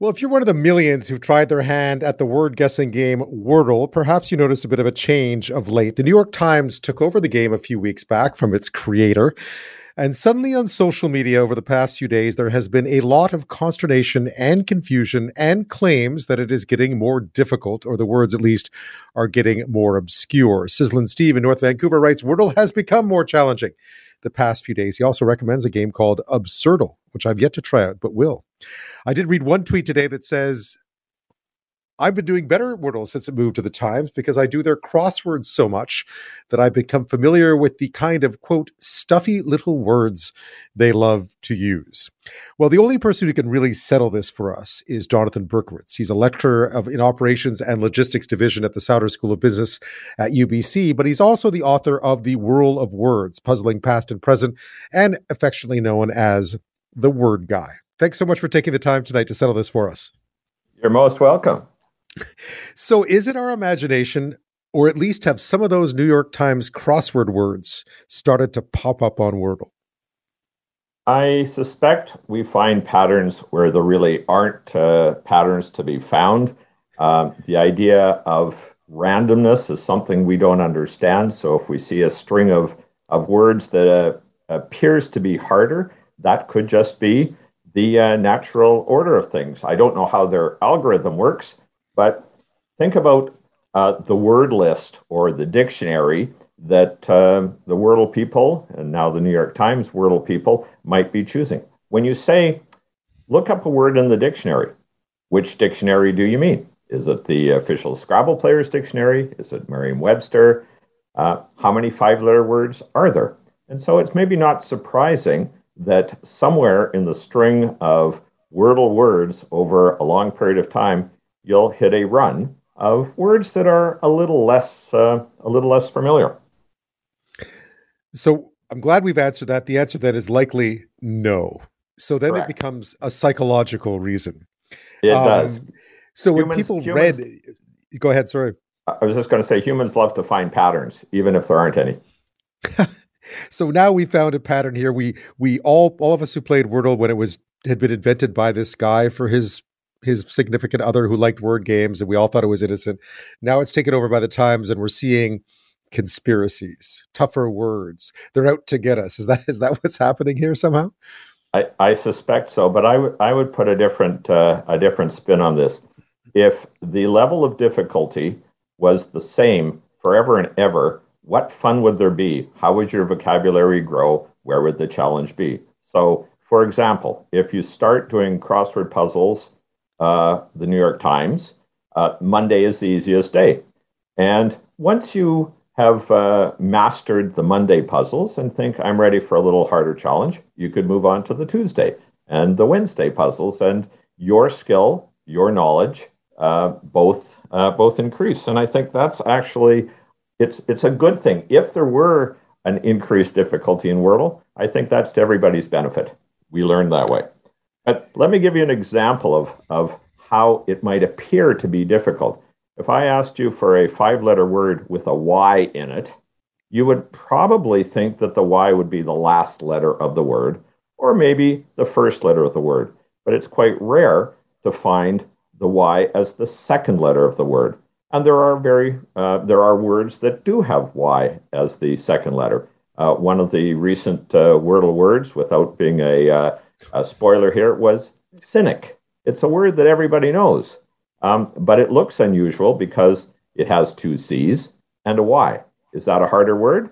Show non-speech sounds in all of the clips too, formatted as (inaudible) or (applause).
Well, if you're one of the millions who've tried their hand at the word guessing game Wordle, perhaps you noticed a bit of a change of late. The New York Times took over the game a few weeks back from its creator. And suddenly on social media over the past few days, there has been a lot of consternation and confusion and claims that it is getting more difficult, or the words at least are getting more obscure. Sizzlin Steve in North Vancouver writes Wordle has become more challenging the past few days. He also recommends a game called Absurdle, which I've yet to try out, but will. I did read one tweet today that says, I've been doing better at Wordle since it moved to the Times because I do their crosswords so much that I've become familiar with the kind of quote stuffy little words they love to use. Well, the only person who can really settle this for us is Jonathan Berkowitz. He's a lecturer of in operations and logistics division at the Sauder School of Business at UBC, but he's also the author of The Whirl of Words, Puzzling Past and Present, and affectionately known as the Word Guy. Thanks so much for taking the time tonight to settle this for us. You're most welcome. (laughs) So, is it our imagination, or at least have some of those New York Times crossword words started to pop up on Wordle? I suspect we find patterns where there really aren't uh, patterns to be found. Um, the idea of randomness is something we don't understand. So, if we see a string of, of words that uh, appears to be harder, that could just be the uh, natural order of things. I don't know how their algorithm works, but think about uh, the word list or the dictionary that uh, the Wordle people, and now the New York Times Wordle people, might be choosing. When you say, look up a word in the dictionary, which dictionary do you mean? Is it the official Scrabble Players Dictionary? Is it Merriam Webster? Uh, how many five letter words are there? And so it's maybe not surprising that somewhere in the string of Wordle words over a long period of time, you'll hit a run of words that are a little less uh, a little less familiar. So I'm glad we've answered that. The answer then is likely no. So then Correct. it becomes a psychological reason. It um, does. So humans, when people humans, read, go ahead. Sorry. I was just going to say humans love to find patterns, even if there aren't any. (laughs) so now we found a pattern here. We we all all of us who played Wordle when it was had been invented by this guy for his his significant other who liked word games, and we all thought it was innocent. Now it's taken over by the Times, and we're seeing conspiracies, tougher words. They're out to get us. Is that is that (laughs) what's happening here somehow? I, I suspect so, but I would I would put a different uh, a different spin on this. If the level of difficulty was the same forever and ever, what fun would there be? How would your vocabulary grow? Where would the challenge be? So, for example, if you start doing crossword puzzles uh, the New York Times, uh, Monday is the easiest day. And once you have uh, mastered the Monday puzzles and think, I'm ready for a little harder challenge, you could move on to the Tuesday and the Wednesday puzzles. And your skill, your knowledge, uh, both uh, both increase. And I think that's actually it's it's a good thing. If there were an increased difficulty in Wordle, I think that's to everybody's benefit. We learn that way. But let me give you an example of, of how it might appear to be difficult. If I asked you for a five letter word with a Y in it, you would probably think that the Y would be the last letter of the word, or maybe the first letter of the word. But it's quite rare to find the Y as the second letter of the word. And there are very uh, there are words that do have Y as the second letter. Uh, one of the recent uh, Wordle words, without being a uh, a spoiler here was cynic. It's a word that everybody knows, um, but it looks unusual because it has two C's and a Y. Is that a harder word?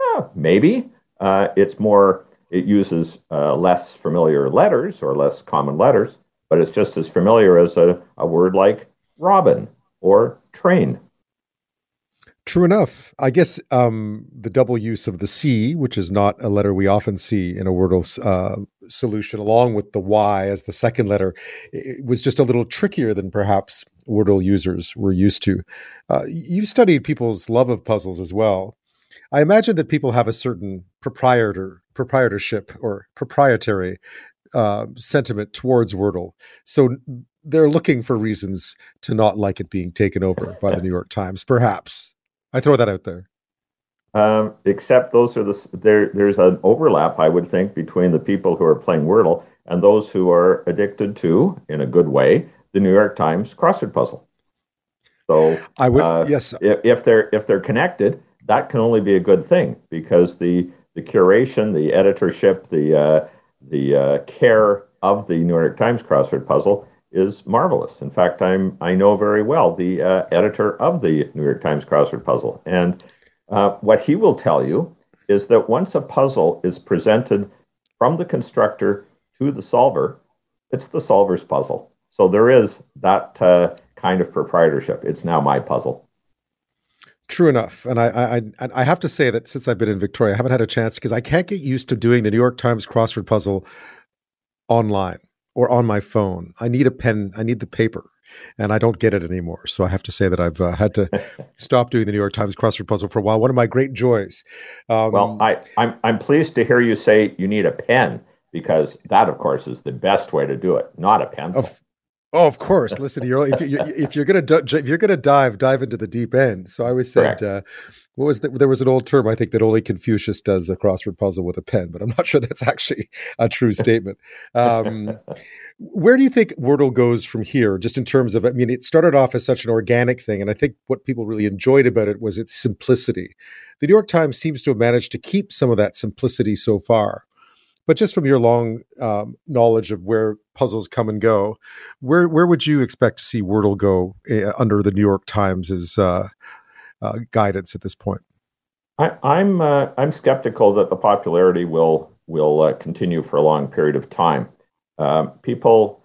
Oh, maybe. Uh, it's more, it uses uh, less familiar letters or less common letters, but it's just as familiar as a, a word like robin or train. True enough. I guess um, the double use of the C, which is not a letter we often see in a Wordle uh, solution, along with the Y as the second letter, was just a little trickier than perhaps Wordle users were used to. Uh, you've studied people's love of puzzles as well. I imagine that people have a certain proprietor, proprietorship, or proprietary uh, sentiment towards Wordle. So they're looking for reasons to not like it being taken over by the New York Times, perhaps. I throw that out there. Um, except those are the there. There's an overlap, I would think, between the people who are playing Wordle and those who are addicted to, in a good way, the New York Times crossword puzzle. So I would uh, yes. If, if they're if they're connected, that can only be a good thing because the the curation, the editorship, the uh, the uh, care of the New York Times crossword puzzle is marvelous. In fact, I'm I know very well the uh, editor of the New York Times crossword puzzle, and uh, what he will tell you is that once a puzzle is presented from the constructor to the solver, it's the solver's puzzle. So there is that uh, kind of proprietorship. It's now my puzzle. True enough, and I, I I have to say that since I've been in Victoria, I haven't had a chance because I can't get used to doing the New York Times crossword puzzle online or on my phone. I need a pen. I need the paper, and I don't get it anymore. So I have to say that I've uh, had to (laughs) stop doing the New York Times crossword puzzle for a while. One of my great joys. Um, well, I, I'm I'm pleased to hear you say you need a pen because that, of course, is the best way to do it, not a pencil. Of, Oh, of course. Listen, you're if you if you're gonna if you're gonna dive, dive into the deep end. So I always said, uh, what was the, there was an old term I think that only Confucius does a crossword puzzle with a pen, but I'm not sure that's actually a true statement. Um, where do you think Wordle goes from here? Just in terms of, I mean, it started off as such an organic thing, and I think what people really enjoyed about it was its simplicity. The New York Times seems to have managed to keep some of that simplicity so far. But just from your long um, knowledge of where puzzles come and go, where where would you expect to see Wordle go uh, under the New York Times' uh, uh, guidance at this point? I, am I'm, uh, I'm skeptical that the popularity will will uh, continue for a long period of time. Um, people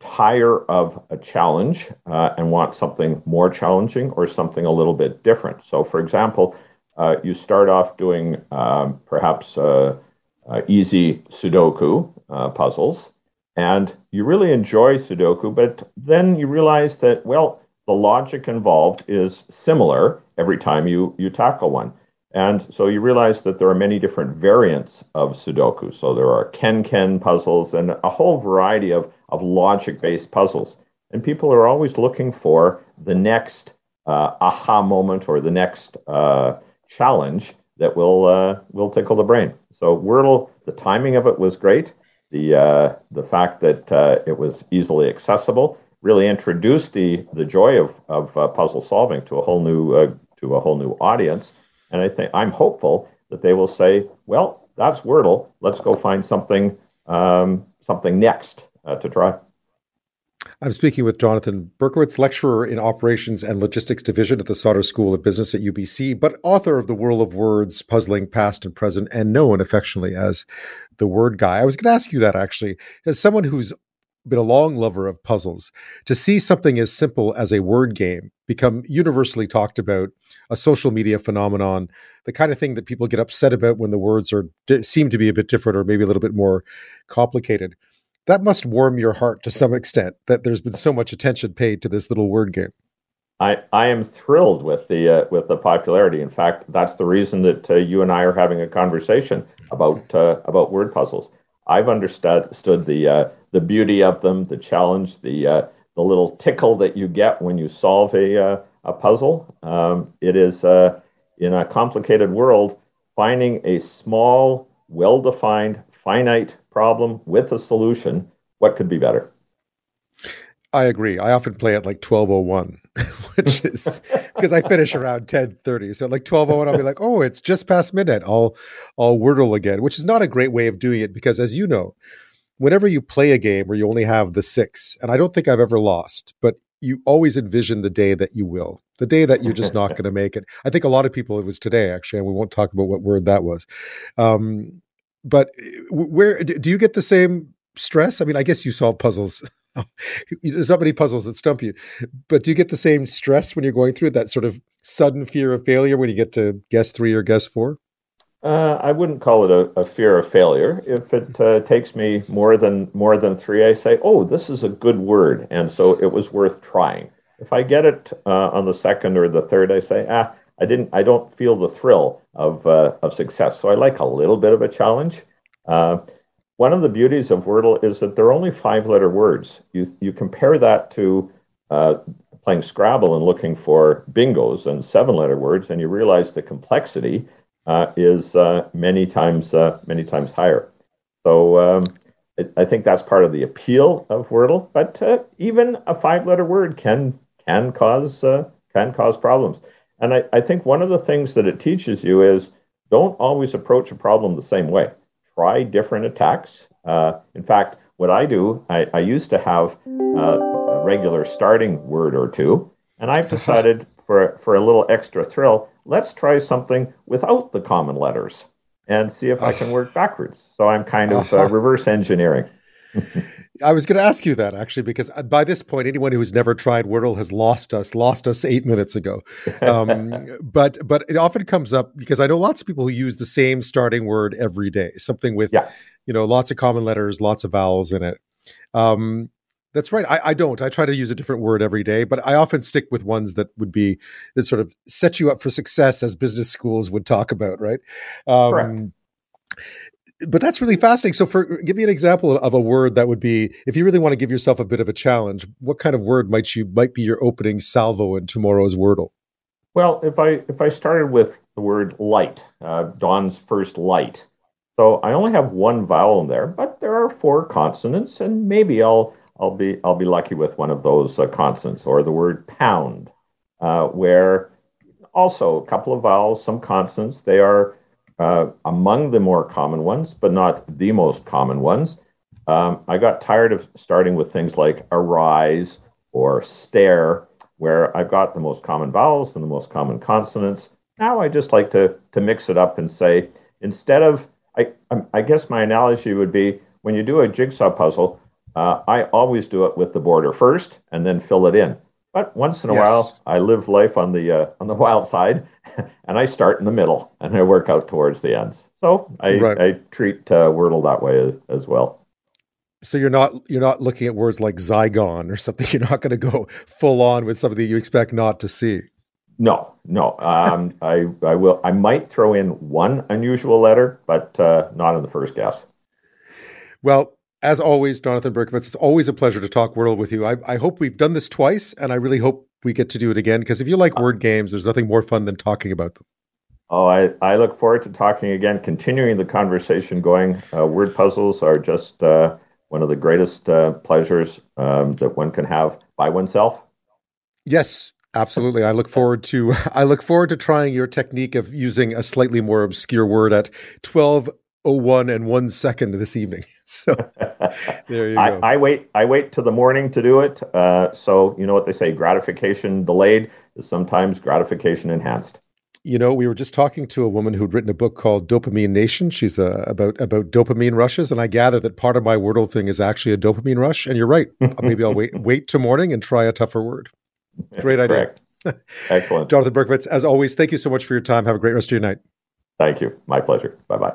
tire of a challenge uh, and want something more challenging or something a little bit different. So, for example, you start off doing um, perhaps uh, easy Sudoku uh, puzzles. And you really enjoy Sudoku, but then you realize that, well, the logic involved is similar every time you, you tackle one. And so you realize that there are many different variants of Sudoku. So there are Ken Ken puzzles and a whole variety of, of logic based puzzles. And people are always looking for the next uh, aha moment or the next uh, challenge that will uh, will tickle the brain. So Wordle, the timing of it was great. The uh, the fact that uh, it was easily accessible really introduced the the joy of of uh, puzzle solving to a whole new uh, to a whole new audience. And I think I'm hopeful that they will say, well, that's Wordle. Let's go find something um, something next uh, to try. I'm speaking with Jonathan Berkowitz, lecturer in Operations and Logistics Division at the Sauder School of Business at UBC, but author of The Whirl of Words, Puzzling Past and Present, and known affectionately as the Word Guy. I was going to ask you that actually, as someone who's been a long lover of puzzles, to see something as simple as a word game become universally talked about, a social media phenomenon, the kind of thing that people get upset about when the words are seem to be a bit different or maybe a little bit more complicated that must warm your heart to some extent that there's been so much attention paid to this little word game. I, I am thrilled with the uh, with the popularity. In fact, that's the reason that uh, you and I are having a conversation about uh, about word puzzles. I've understood the uh, the beauty of them, the challenge, the uh, the little tickle that you get when you solve a uh, a puzzle. Um, it is in a complicated world finding a small, well defined, finite problem with a solution, what could be better? I agree. I often play at like 1201, (laughs) which is (laughs) because I finish around 1030. So like 1201, I'll be like, oh, it's just past midnight. I'll I'll wordle again, which is not a great way of doing it because as you know, whenever you play a game where you only have the six, and I don't think I've ever lost, but you always envision the day that you will, the day that you're just not (laughs) going to make it. I think a lot of people, it was today actually, and we won't talk about what word that was. Um, but eh, where do you get the same stress? I mean, I guess you solve puzzles. (laughs) There's not many puzzles that stump you, but do you get the same stress when you're going through that sort of sudden fear of failure when you get to guess three or guess four? Uh, I wouldn't call it a, a, fear of failure. If it uh, takes me more than more than three, I say, "Oh, this is a good word," and so it was worth trying. If I get it uh, on the second or the third, I say, "Ah, I didn't. I don't feel the thrill of uh, of success. So I like a little bit of a challenge. Uh, one of the beauties of Wordle is that they're only five letter words. You you compare that to uh, playing Scrabble and looking for bingos and seven letter words, and you realize the complexity uh, is uh, many times uh, many times higher. So um, I think that's part of the appeal of Wordle. But even a five-letter word can can cause can cause problems. And I, I think one of the things that it teaches you is don't always approach a problem the same way. Try different attacks. Uh, in fact, what I do, I, I used to have uh, a regular starting word or two, and I've (laughs) decided for for a little extra thrill, let's try something without the common letters and see if I can (laughs) work backwards. So I'm kind of uh, (laughs) reverse engineering. I was going to ask you that actually, because uh, by this point, anyone who's never tried Wordle has lost us, lost us eight minutes ago. Um, (laughs) but but it often comes up because I know lots of people who use the same starting word every day, something with yeah. you know lots of common letters, lots of vowels in it. Um, that's right. I, I, don't. I try to use a different word every day, but I often stick with ones that would be that sort of set you up for success, as business schools would talk about, right? Um, but that's really fascinating. So, for give me an example of a word that would be, if you really want to give yourself a bit of a challenge, what kind of word might you might be your opening salvo in tomorrow's Wordle? Well, if I if I started with the word light, uh, Dawn's first light. So I only have one vowel in there, but there are four consonants, and maybe I'll I'll be I'll be lucky with one of those uh, consonants or the word pound, uh, where also a couple of vowels, some consonants. They are uh, among the more common ones, but not the most common ones. Um, I got tired of starting with things like arise or stare, where I've got the most common vowels and the most common consonants. Now I just like to to mix it up and say instead of I I guess my analogy would be when you do a jigsaw puzzle uh, I always do it with the border first and then fill it in. But once in a yes. while, I live life on the uh, on the (laughs) wild side, and I start in the middle and I work out towards the ends. So I, right. I treat uh, Wordle that way as, as, well. So you're not you're not looking at words like Zygon or something. (laughs) You're not going to go full on with something that you expect not to see. No, no. Um, (laughs) I I will. I might throw in one unusual letter, but uh, not in the first guess. Well, as always, Jonathan Berkowitz, it's always a pleasure to talk Wordle with you. I, I hope we've done this twice, and I really hope we get to do it again because if you like word games, there's nothing more fun than talking about them. Oh, I, I look forward to talking again, continuing the conversation going. Uh, word puzzles are just uh, one of the greatest uh, pleasures um, that one can have by oneself. Yes, absolutely. I look forward to (laughs) I look forward to trying your technique of using a slightly more obscure word at twelve oh one and one second this evening. (laughs) So (laughs) there you go. I, I, wait. I wait to the morning to do it. Uh, so you know what they say: gratification delayed is sometimes gratification enhanced. You know, we were just talking to a woman who'd written a book called Dopamine Nation. She's uh, about about dopamine rushes, and I gather that part of my Wordle thing is actually a dopamine rush. And you're right. (laughs) Maybe I'll wait wait till morning and try a tougher word. Great idea. (laughs) Excellent. Jonathan Berkowitz, as always, thank you so much for your time. Have a great rest of your night. Thank you. My pleasure. Bye bye.